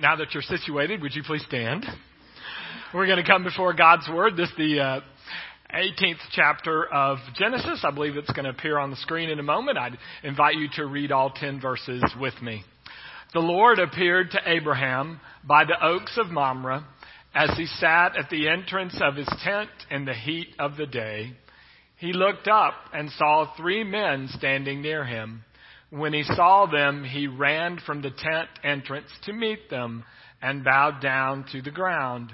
Now that you're situated, would you please stand? We're going to come before God's Word. This is the uh, 18th chapter of Genesis. I believe it's going to appear on the screen in a moment. I'd invite you to read all 10 verses with me. The Lord appeared to Abraham by the oaks of Mamre as he sat at the entrance of his tent in the heat of the day. He looked up and saw three men standing near him. When he saw them, he ran from the tent entrance to meet them and bowed down to the ground.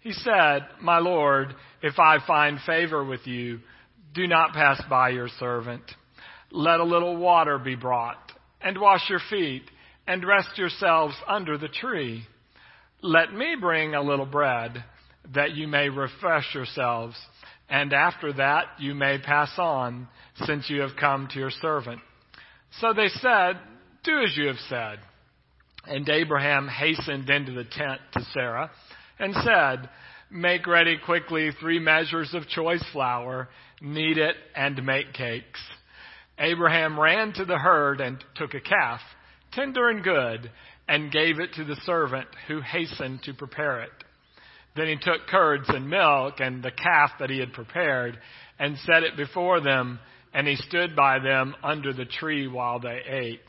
He said, My Lord, if I find favor with you, do not pass by your servant. Let a little water be brought, and wash your feet, and rest yourselves under the tree. Let me bring a little bread, that you may refresh yourselves, and after that you may pass on, since you have come to your servant. So they said, Do as you have said. And Abraham hastened into the tent to Sarah and said, Make ready quickly three measures of choice flour, knead it, and make cakes. Abraham ran to the herd and took a calf, tender and good, and gave it to the servant who hastened to prepare it. Then he took curds and milk and the calf that he had prepared and set it before them and he stood by them under the tree while they ate.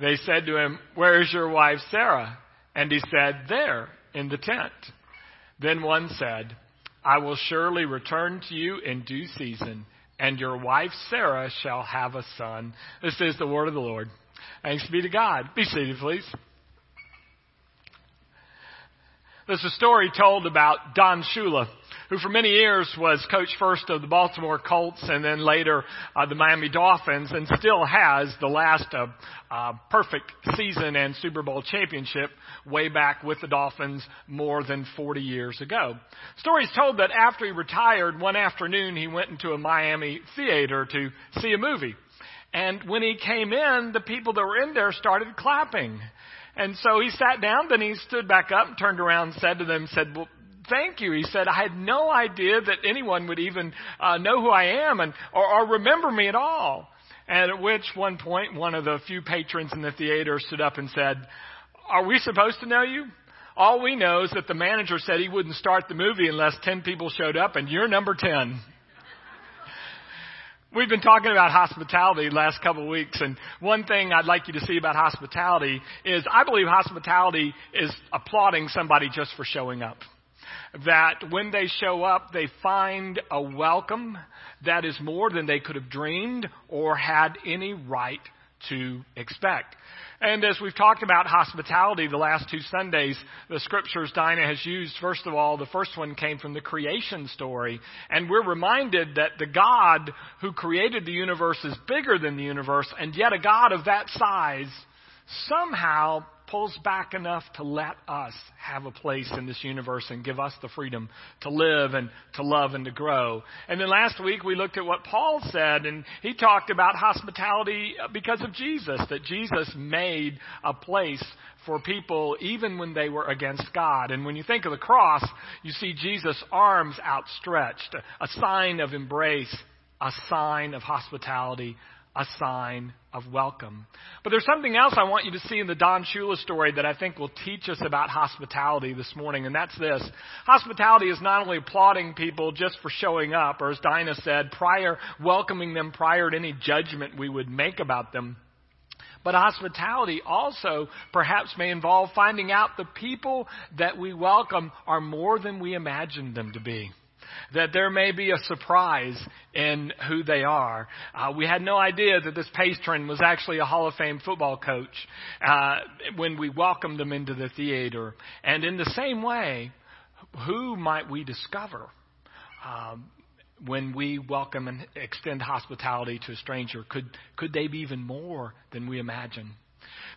They said to him, Where is your wife Sarah? And he said, There, in the tent. Then one said, I will surely return to you in due season, and your wife Sarah shall have a son. This is the word of the Lord. Thanks be to God. Be seated, please. There's a story told about Don Shula who for many years was coach first of the Baltimore Colts and then later uh, the Miami Dolphins and still has the last uh, uh, perfect season and Super Bowl championship way back with the Dolphins more than 40 years ago. Stories told that after he retired one afternoon he went into a Miami theater to see a movie. And when he came in, the people that were in there started clapping. And so he sat down, then he stood back up turned around said to them, said, well, thank you. He said, I had no idea that anyone would even uh, know who I am and, or, or remember me at all. And at which one point, one of the few patrons in the theater stood up and said, Are we supposed to know you? All we know is that the manager said he wouldn't start the movie unless 10 people showed up, and you're number 10. We've been talking about hospitality the last couple of weeks, and one thing I'd like you to see about hospitality is I believe hospitality is applauding somebody just for showing up that when they show up, they find a welcome that is more than they could have dreamed or had any right to expect. And as we've talked about hospitality the last two Sundays, the scriptures Dinah has used, first of all, the first one came from the creation story. And we're reminded that the God who created the universe is bigger than the universe, and yet a God of that size somehow pulls back enough to let us have a place in this universe and give us the freedom to live and to love and to grow. And then last week we looked at what Paul said and he talked about hospitality because of Jesus, that Jesus made a place for people even when they were against God. And when you think of the cross, you see Jesus' arms outstretched, a sign of embrace, a sign of hospitality, a sign of welcome. But there's something else I want you to see in the Don Shula story that I think will teach us about hospitality this morning, and that's this. Hospitality is not only applauding people just for showing up, or as Dinah said, prior, welcoming them prior to any judgment we would make about them. But hospitality also perhaps may involve finding out the people that we welcome are more than we imagined them to be that there may be a surprise in who they are. Uh, we had no idea that this patron was actually a Hall of Fame football coach uh, when we welcomed them into the theater. And in the same way, who might we discover? Um, when we welcome and extend hospitality to a stranger, could, could they be even more than we imagine?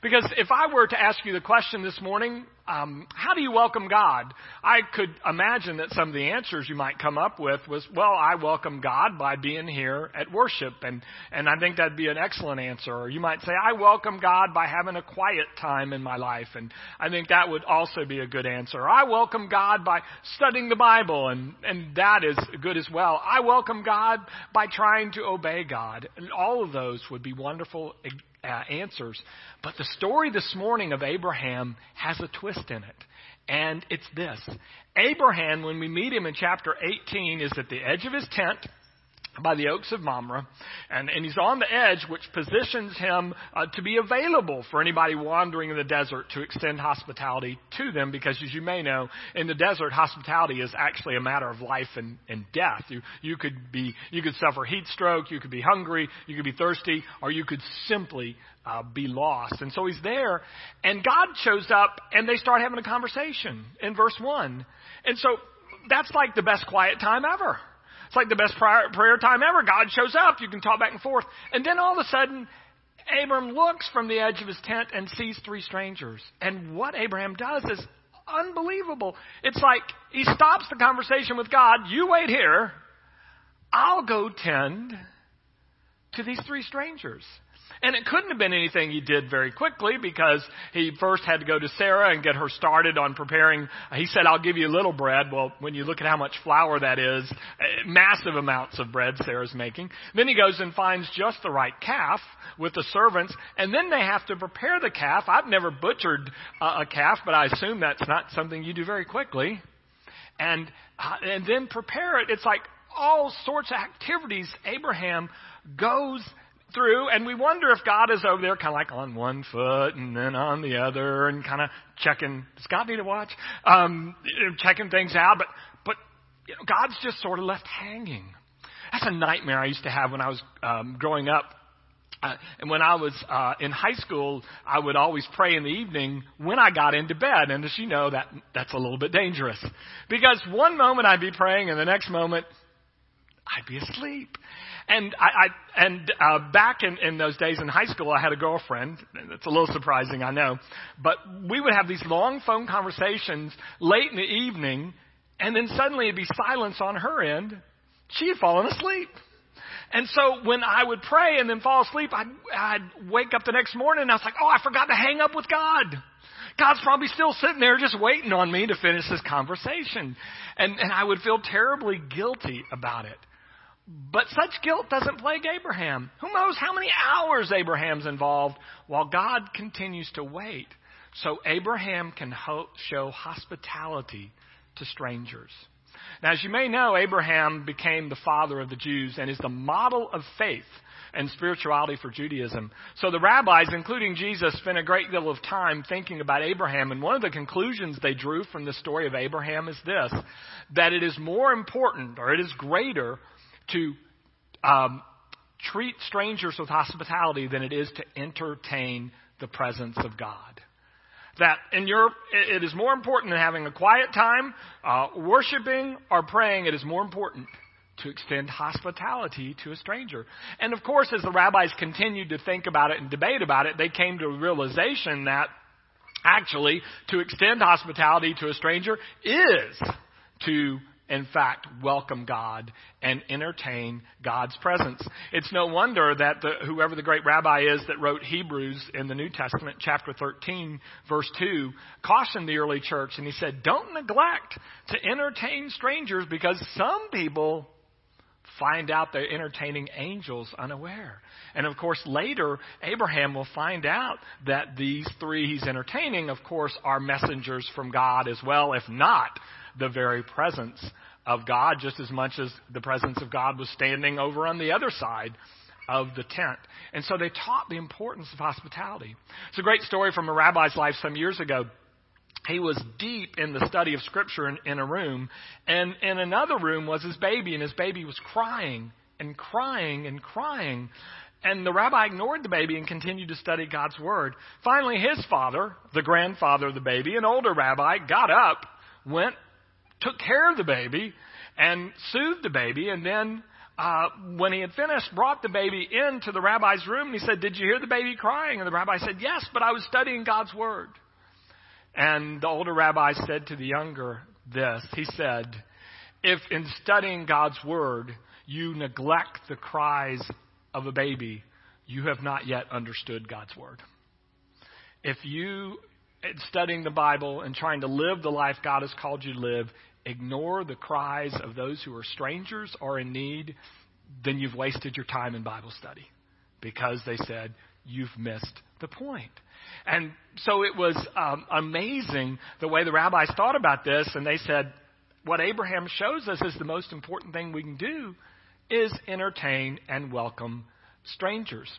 Because if I were to ask you the question this morning, um, how do you welcome God? I could imagine that some of the answers you might come up with was, well, I welcome God by being here at worship, and and I think that'd be an excellent answer. Or you might say, I welcome God by having a quiet time in my life, and I think that would also be a good answer. I welcome God by studying the Bible, and and that is good as well. I welcome God by trying to obey God, and all of those would be wonderful uh, answers. But the story this morning of Abraham has a twist in it. And it's this. Abraham, when we meet him in chapter 18, is at the edge of his tent by the oaks of Mamre, and, and he's on the edge, which positions him uh, to be available for anybody wandering in the desert to extend hospitality to them, because as you may know, in the desert, hospitality is actually a matter of life and, and death. You, you could be, you could suffer heat stroke, you could be hungry, you could be thirsty, or you could simply uh, be lost. And so he's there, and God shows up, and they start having a conversation in verse 1. And so that's like the best quiet time ever. It's like the best prayer, prayer time ever. God shows up. You can talk back and forth. And then all of a sudden, Abram looks from the edge of his tent and sees three strangers. And what Abraham does is unbelievable. It's like he stops the conversation with God. You wait here. I'll go tend to these three strangers. And it couldn't have been anything he did very quickly because he first had to go to Sarah and get her started on preparing. He said, I'll give you a little bread. Well, when you look at how much flour that is, eh, massive amounts of bread Sarah's making. Then he goes and finds just the right calf with the servants, and then they have to prepare the calf. I've never butchered a calf, but I assume that's not something you do very quickly. And, uh, and then prepare it. It's like all sorts of activities Abraham goes through, and we wonder if God is over there kind of like on one foot and then on the other and kind of checking. Does God need to watch? Um, checking things out, but but you know, God's just sort of left hanging. That's a nightmare I used to have when I was um, growing up. Uh, and when I was uh, in high school, I would always pray in the evening when I got into bed. And as you know, that that's a little bit dangerous because one moment I'd be praying, and the next moment I'd be asleep. And I, I and uh, back in, in those days in high school, I had a girlfriend. It's a little surprising, I know, but we would have these long phone conversations late in the evening, and then suddenly it'd be silence on her end. She had fallen asleep. And so when I would pray and then fall asleep, I'd, I'd wake up the next morning and I was like, oh, I forgot to hang up with God. God's probably still sitting there just waiting on me to finish this conversation. And, and I would feel terribly guilty about it. But such guilt doesn't plague Abraham. Who knows how many hours Abraham's involved while God continues to wait so Abraham can ho- show hospitality to strangers. Now, as you may know, Abraham became the father of the Jews and is the model of faith and spirituality for Judaism. So the rabbis, including Jesus, spent a great deal of time thinking about Abraham. And one of the conclusions they drew from the story of Abraham is this that it is more important, or it is greater, to um, treat strangers with hospitality than it is to entertain the presence of God. That in your, it is more important than having a quiet time, uh, worshiping or praying. It is more important to extend hospitality to a stranger. And of course, as the rabbis continued to think about it and debate about it, they came to a realization that actually to extend hospitality to a stranger is to in fact, welcome God and entertain God's presence. It's no wonder that the, whoever the great rabbi is that wrote Hebrews in the New Testament, chapter 13, verse 2, cautioned the early church and he said, Don't neglect to entertain strangers because some people find out they're entertaining angels unaware. And of course, later, Abraham will find out that these three he's entertaining, of course, are messengers from God as well, if not the very presence of God, just as much as the presence of God was standing over on the other side of the tent. And so they taught the importance of hospitality. It's a great story from a rabbi's life some years ago. He was deep in the study of Scripture in, in a room, and in another room was his baby, and his baby was crying and crying and crying. And the rabbi ignored the baby and continued to study God's Word. Finally, his father, the grandfather of the baby, an older rabbi, got up, went took care of the baby and soothed the baby. And then, uh, when he had finished, brought the baby into the rabbi's room. And he said, Did you hear the baby crying? And the rabbi said, Yes, but I was studying God's word. And the older rabbi said to the younger this He said, If in studying God's word you neglect the cries of a baby, you have not yet understood God's word. If you, studying the Bible and trying to live the life God has called you to live, ignore the cries of those who are strangers or in need, then you've wasted your time in Bible study because they said, you've missed the point. And so it was um, amazing the way the rabbis thought about this, and they said, what Abraham shows us is the most important thing we can do is entertain and welcome strangers.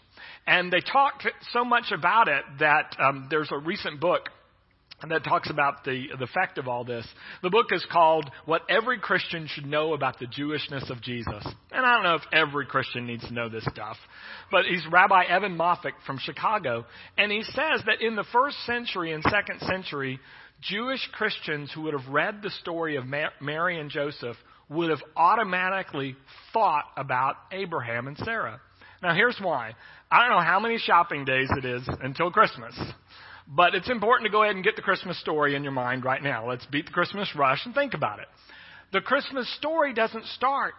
And they talked so much about it that um, there's a recent book that talks about the, the effect of all this. The book is called What Every Christian Should Know About the Jewishness of Jesus. And I don't know if every Christian needs to know this stuff, but he's Rabbi Evan Moffic from Chicago, and he says that in the first century and second century, Jewish Christians who would have read the story of Mary and Joseph would have automatically thought about Abraham and Sarah. Now here's why. I don't know how many shopping days it is until Christmas. But it's important to go ahead and get the Christmas story in your mind right now. Let's beat the Christmas rush and think about it. The Christmas story doesn't start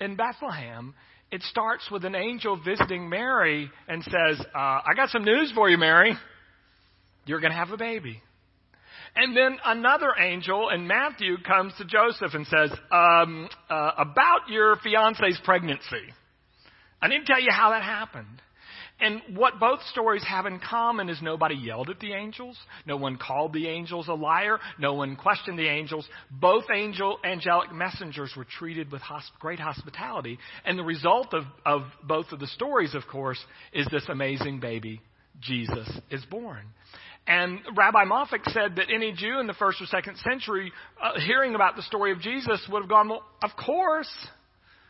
in Bethlehem. It starts with an angel visiting Mary and says, uh, I got some news for you, Mary. You're going to have a baby. And then another angel in Matthew comes to Joseph and says, um, uh, About your fiance's pregnancy. I to tell you how that happened. And what both stories have in common is nobody yelled at the angels. No one called the angels a liar. No one questioned the angels. Both angel, angelic messengers were treated with hosp- great hospitality. And the result of, of both of the stories, of course, is this amazing baby, Jesus, is born. And Rabbi Moffic said that any Jew in the first or second century, uh, hearing about the story of Jesus, would have gone, well, of course.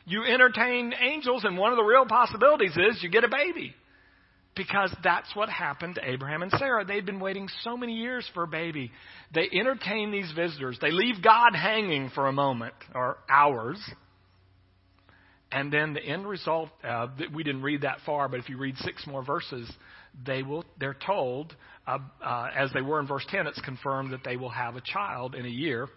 You entertain angels, and one of the real possibilities is you get a baby. Because that's what happened to Abraham and Sarah. They'd been waiting so many years for a baby. They entertain these visitors. They leave God hanging for a moment or hours. And then the end result, uh, we didn't read that far, but if you read six more verses, they will, they're told, uh, uh, as they were in verse 10, it's confirmed that they will have a child in a year.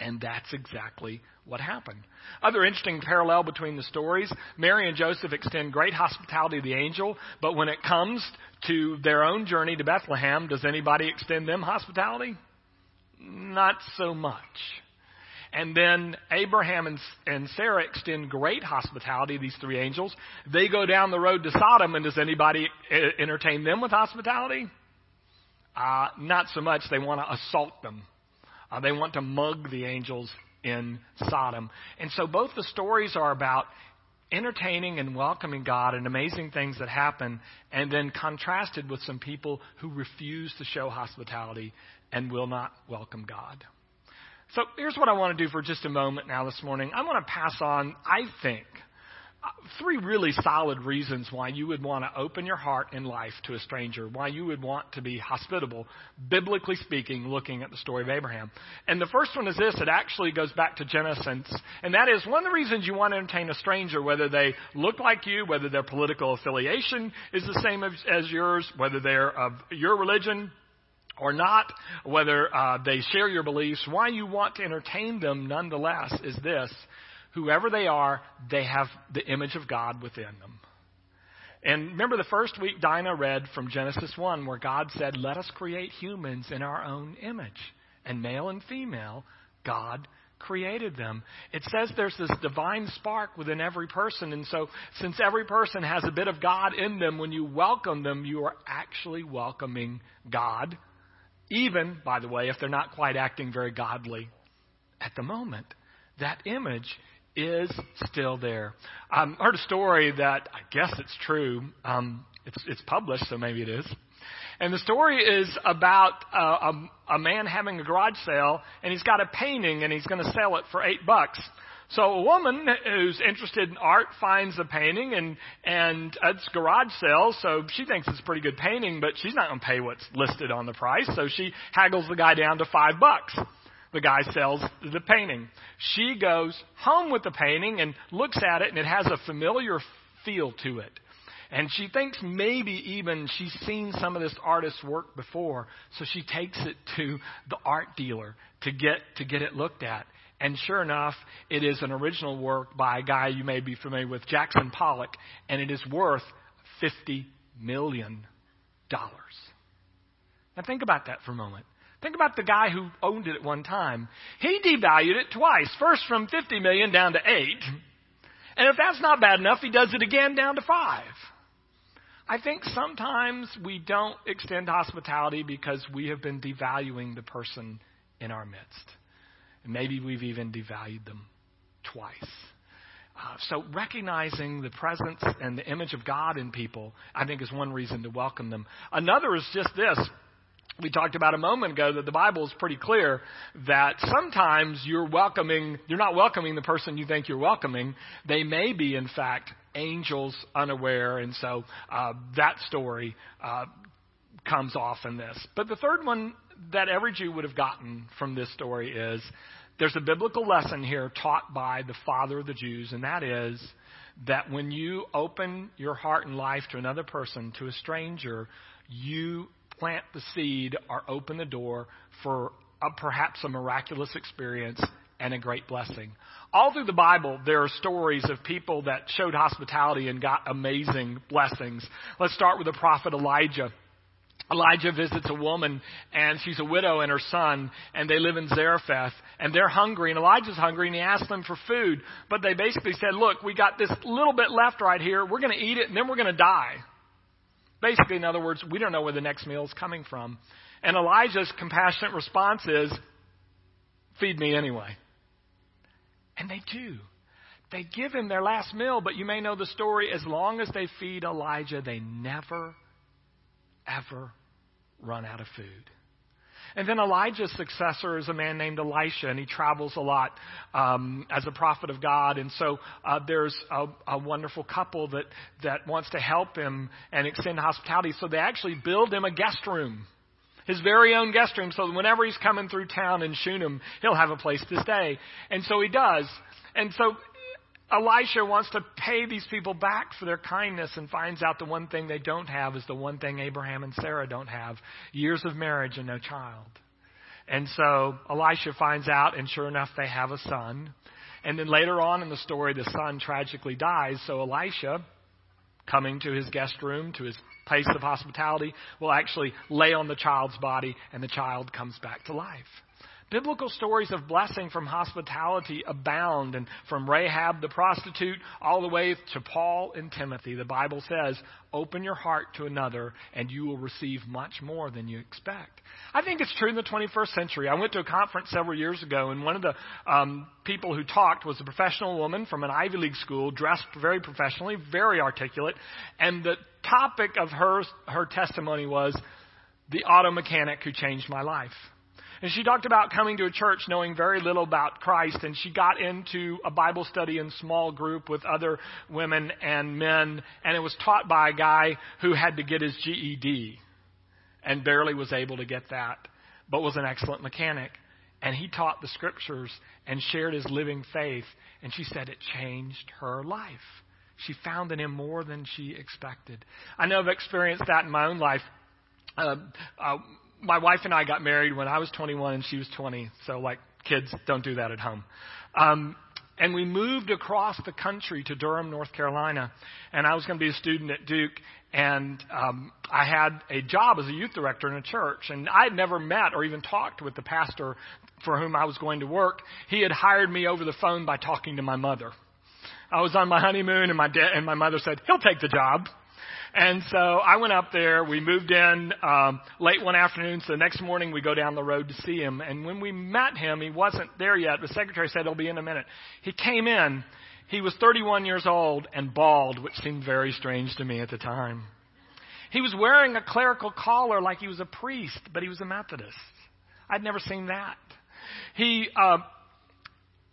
And that's exactly what happened. Other interesting parallel between the stories Mary and Joseph extend great hospitality to the angel, but when it comes to their own journey to Bethlehem, does anybody extend them hospitality? Not so much. And then Abraham and, and Sarah extend great hospitality, these three angels. They go down the road to Sodom, and does anybody entertain them with hospitality? Uh, not so much. They want to assault them. Uh, they want to mug the angels in Sodom. And so both the stories are about entertaining and welcoming God and amazing things that happen, and then contrasted with some people who refuse to show hospitality and will not welcome God. So here's what I want to do for just a moment now this morning. I want to pass on, I think, three really solid reasons why you would want to open your heart and life to a stranger, why you would want to be hospitable, biblically speaking, looking at the story of Abraham. And the first one is this it actually goes back to Genesis, and that is one of the reasons you want to entertain a stranger, whether they look like you, whether their political affiliation is the same as, as yours, whether they're of your religion, or not, whether uh, they share your beliefs, why you want to entertain them nonetheless is this whoever they are, they have the image of God within them. And remember the first week Dinah read from Genesis 1 where God said, Let us create humans in our own image. And male and female, God created them. It says there's this divine spark within every person. And so, since every person has a bit of God in them, when you welcome them, you are actually welcoming God. Even, by the way, if they're not quite acting very godly at the moment. That image is still there. I um, heard a story that I guess it's true. Um, it's, it's published, so maybe it is. And the story is about uh, a, a man having a garage sale, and he's got a painting, and he's going to sell it for eight bucks. So a woman who's interested in art finds the painting, and and it's garage sale, so she thinks it's a pretty good painting, but she's not going to pay what's listed on the price, so she haggles the guy down to five bucks the guy sells the painting. She goes home with the painting and looks at it, and it has a familiar feel to it. And she thinks maybe even she's seen some of this artist's work before, so she takes it to the art dealer to get to get it looked at. And sure enough, it is an original work by a guy you may be familiar with, Jackson Pollock, and it is worth fifty million dollars. Now think about that for a moment. Think about the guy who owned it at one time. He devalued it twice. First from 50 million down to 8. And if that's not bad enough, he does it again down to 5. I think sometimes we don't extend hospitality because we have been devaluing the person in our midst. And maybe we've even devalued them twice. Uh, so recognizing the presence and the image of God in people, I think, is one reason to welcome them. Another is just this. We talked about a moment ago that the Bible is pretty clear that sometimes you're welcoming, you're not welcoming the person you think you're welcoming. They may be, in fact, angels unaware, and so uh, that story uh, comes off in this. But the third one that every Jew would have gotten from this story is there's a biblical lesson here taught by the father of the Jews, and that is that when you open your heart and life to another person, to a stranger, you plant the seed or open the door for a, perhaps a miraculous experience and a great blessing. All through the Bible, there are stories of people that showed hospitality and got amazing blessings. Let's start with the prophet Elijah. Elijah visits a woman, and she's a widow and her son, and they live in Zarephath, and they're hungry, and Elijah's hungry, and he asks them for food. But they basically said, Look, we got this little bit left right here. We're going to eat it, and then we're going to die. Basically, in other words, we don't know where the next meal is coming from. And Elijah's compassionate response is, Feed me anyway. And they do. They give him their last meal, but you may know the story. As long as they feed Elijah, they never, ever run out of food. And then Elijah's successor is a man named Elisha, and he travels a lot um, as a prophet of God. And so uh, there's a, a wonderful couple that, that wants to help him and extend hospitality. So they actually build him a guest room, his very own guest room, so whenever he's coming through town in Shunem, he'll have a place to stay. And so he does. And so Elisha wants to pay these people back for their kindness and finds out the one thing they don't have is the one thing Abraham and Sarah don't have years of marriage and no child. And so Elisha finds out, and sure enough, they have a son. And then later on in the story, the son tragically dies. So Elisha, coming to his guest room, to his place of hospitality, will actually lay on the child's body, and the child comes back to life. Biblical stories of blessing from hospitality abound, and from Rahab the prostitute all the way to Paul and Timothy, the Bible says, Open your heart to another, and you will receive much more than you expect. I think it's true in the 21st century. I went to a conference several years ago, and one of the um, people who talked was a professional woman from an Ivy League school, dressed very professionally, very articulate, and the topic of her, her testimony was the auto mechanic who changed my life. And she talked about coming to a church knowing very little about Christ, and she got into a Bible study in small group with other women and men, and it was taught by a guy who had to get his GED and barely was able to get that, but was an excellent mechanic. And he taught the scriptures and shared his living faith, and she said it changed her life. She found in him more than she expected. I know I've experienced that in my own life. Uh, uh, my wife and I got married when I was 21 and she was 20. So, like, kids, don't do that at home. Um, and we moved across the country to Durham, North Carolina. And I was going to be a student at Duke. And um, I had a job as a youth director in a church. And I had never met or even talked with the pastor for whom I was going to work. He had hired me over the phone by talking to my mother. I was on my honeymoon, and my da- and my mother said he'll take the job. And so I went up there. We moved in um, late one afternoon. So the next morning we go down the road to see him. And when we met him, he wasn't there yet. The secretary said he'll be in a minute. He came in. He was 31 years old and bald, which seemed very strange to me at the time. He was wearing a clerical collar like he was a priest, but he was a Methodist. I'd never seen that. He uh,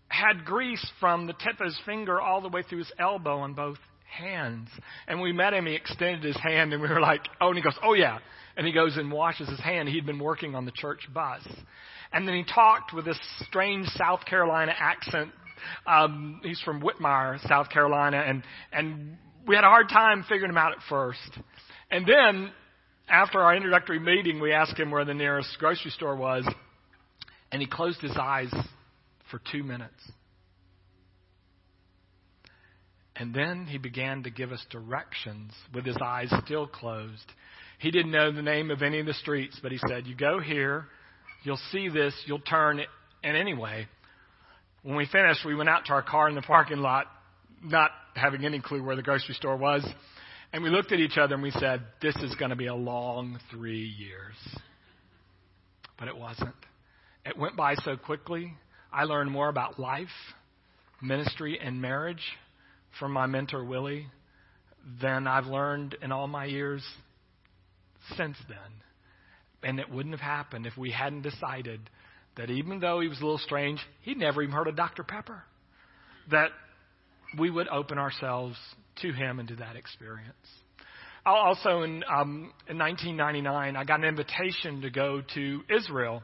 had grease from the tip of his finger all the way through his elbow on both hands. And we met him, he extended his hand, and we were like, oh, and he goes, oh, yeah. And he goes and washes his hand. He'd been working on the church bus. And then he talked with this strange South Carolina accent. Um, he's from Whitmire, South Carolina, and, and we had a hard time figuring him out at first. And then, after our introductory meeting, we asked him where the nearest grocery store was, and he closed his eyes for two minutes. And then he began to give us directions with his eyes still closed. He didn't know the name of any of the streets, but he said, You go here, you'll see this, you'll turn. And anyway, when we finished, we went out to our car in the parking lot, not having any clue where the grocery store was. And we looked at each other and we said, This is going to be a long three years. But it wasn't. It went by so quickly. I learned more about life, ministry, and marriage from my mentor, Willie, than I've learned in all my years since then. And it wouldn't have happened if we hadn't decided that even though he was a little strange, he'd never even heard of Dr. Pepper, that we would open ourselves to him and to that experience. Also, in, um, in 1999, I got an invitation to go to Israel.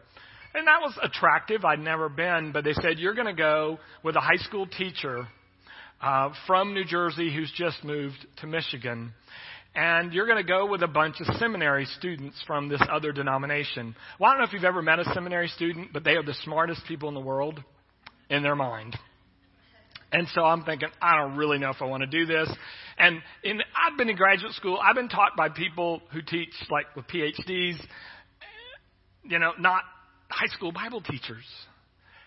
And that was attractive. I'd never been, but they said, You're going to go with a high school teacher uh, from New Jersey who's just moved to Michigan. And you're going to go with a bunch of seminary students from this other denomination. Well, I don't know if you've ever met a seminary student, but they are the smartest people in the world in their mind. And so I'm thinking, I don't really know if I want to do this. And in, I've been in graduate school. I've been taught by people who teach like with PhDs, you know, not high school Bible teachers.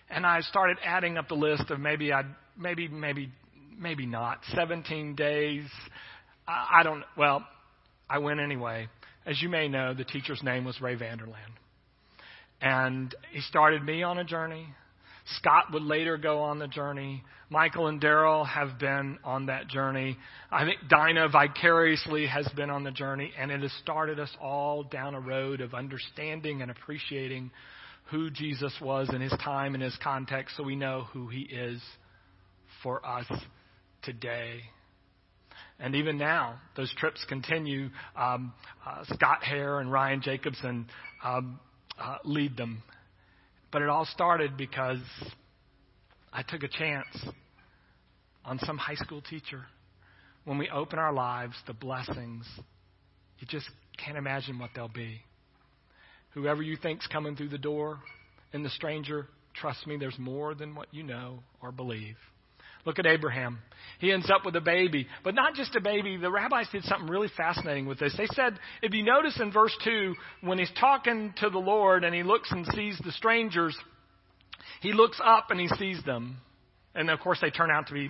And I started adding up the list of maybe I'd, maybe, maybe, maybe not. 17 days. I, I don't, well, I went anyway. As you may know, the teacher's name was Ray Vander Laan. And he started me on a journey. Scott would later go on the journey. Michael and Daryl have been on that journey. I think Dinah vicariously has been on the journey, and it has started us all down a road of understanding and appreciating who Jesus was in his time and his context so we know who he is for us today. And even now, those trips continue. Um, uh, Scott Hare and Ryan Jacobson um, uh, lead them but it all started because I took a chance on some high school teacher. When we open our lives, the blessings, you just can't imagine what they'll be. Whoever you think's coming through the door and the stranger, trust me, there's more than what you know or believe. Look at Abraham. He ends up with a baby, but not just a baby. The rabbis did something really fascinating with this. They said, if you notice in verse 2, when he's talking to the Lord and he looks and sees the strangers, he looks up and he sees them. And of course, they turn out to be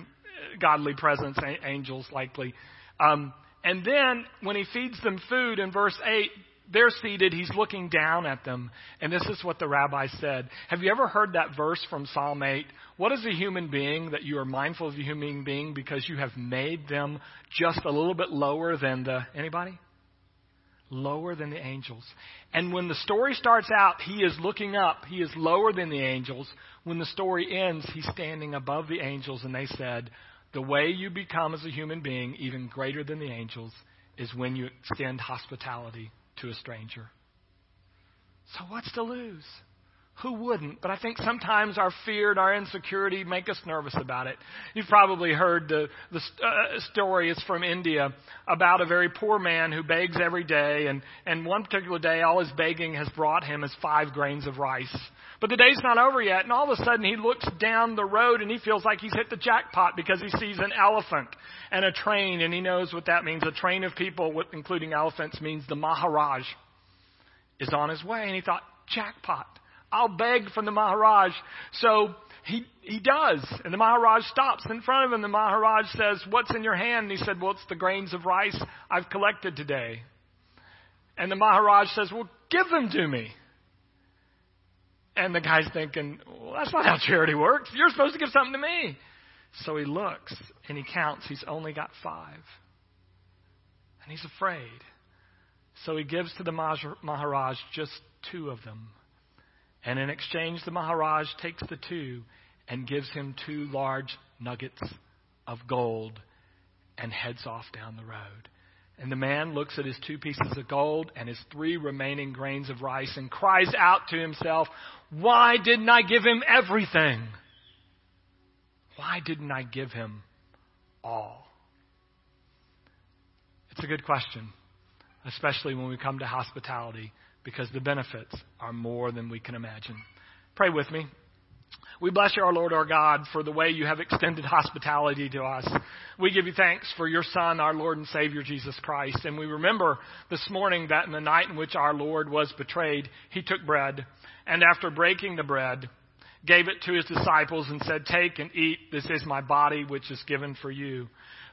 godly presence, angels likely. Um, and then when he feeds them food in verse 8, they're seated, he's looking down at them. And this is what the rabbi said. Have you ever heard that verse from Psalm 8? What is a human being that you are mindful of a human being because you have made them just a little bit lower than the anybody? Lower than the angels. And when the story starts out, he is looking up. He is lower than the angels. When the story ends, he's standing above the angels, and they said, The way you become as a human being, even greater than the angels, is when you extend hospitality to a stranger. So, what's to lose? Who wouldn't? But I think sometimes our fear and our insecurity make us nervous about it. You've probably heard the, the uh, story. It's from India about a very poor man who begs every day, and, and one particular day, all his begging has brought him is five grains of rice. But the day's not over yet, and all of a sudden he looks down the road and he feels like he's hit the jackpot because he sees an elephant and a train, and he knows what that means. A train of people, including elephants, means the Maharaj is on his way. And he thought, jackpot. I'll beg from the Maharaj. So he, he does. And the Maharaj stops in front of him. The Maharaj says, What's in your hand? And he said, Well, it's the grains of rice I've collected today. And the Maharaj says, Well, give them to me. And the guy's thinking, Well, that's not how charity works. You're supposed to give something to me. So he looks and he counts. He's only got five. And he's afraid. So he gives to the Maharaj just two of them. And in exchange, the Maharaj takes the two and gives him two large nuggets of gold and heads off down the road. And the man looks at his two pieces of gold and his three remaining grains of rice and cries out to himself, Why didn't I give him everything? Why didn't I give him all? It's a good question, especially when we come to hospitality because the benefits are more than we can imagine. Pray with me. We bless you, our Lord, our God, for the way you have extended hospitality to us. We give you thanks for your Son, our Lord and Savior, Jesus Christ. And we remember this morning that in the night in which our Lord was betrayed, he took bread, and after breaking the bread, gave it to his disciples and said, Take and eat. This is my body, which is given for you.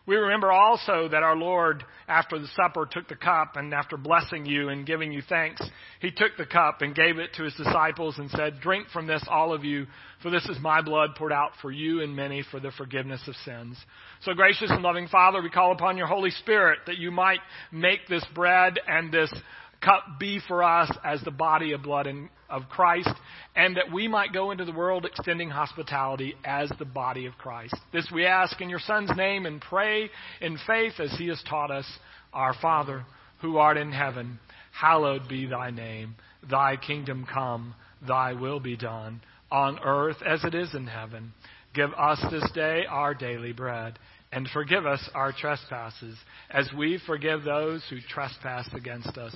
We remember also that our Lord, after the supper, took the cup, and after blessing you and giving you thanks, he took the cup and gave it to his disciples and said, Drink from this, all of you, for this is my blood poured out for you and many for the forgiveness of sins. So, gracious and loving Father, we call upon your Holy Spirit that you might make this bread and this cup be for us as the body of blood of Christ, and that we might go into the world extending hospitality as the body of Christ. This we ask in your Son's name and pray in faith as he has taught us. Our Father, who art in heaven, hallowed be thy name. Thy kingdom come, thy will be done, on earth as it is in heaven. Give us this day our daily bread, and forgive us our trespasses, as we forgive those who trespass against us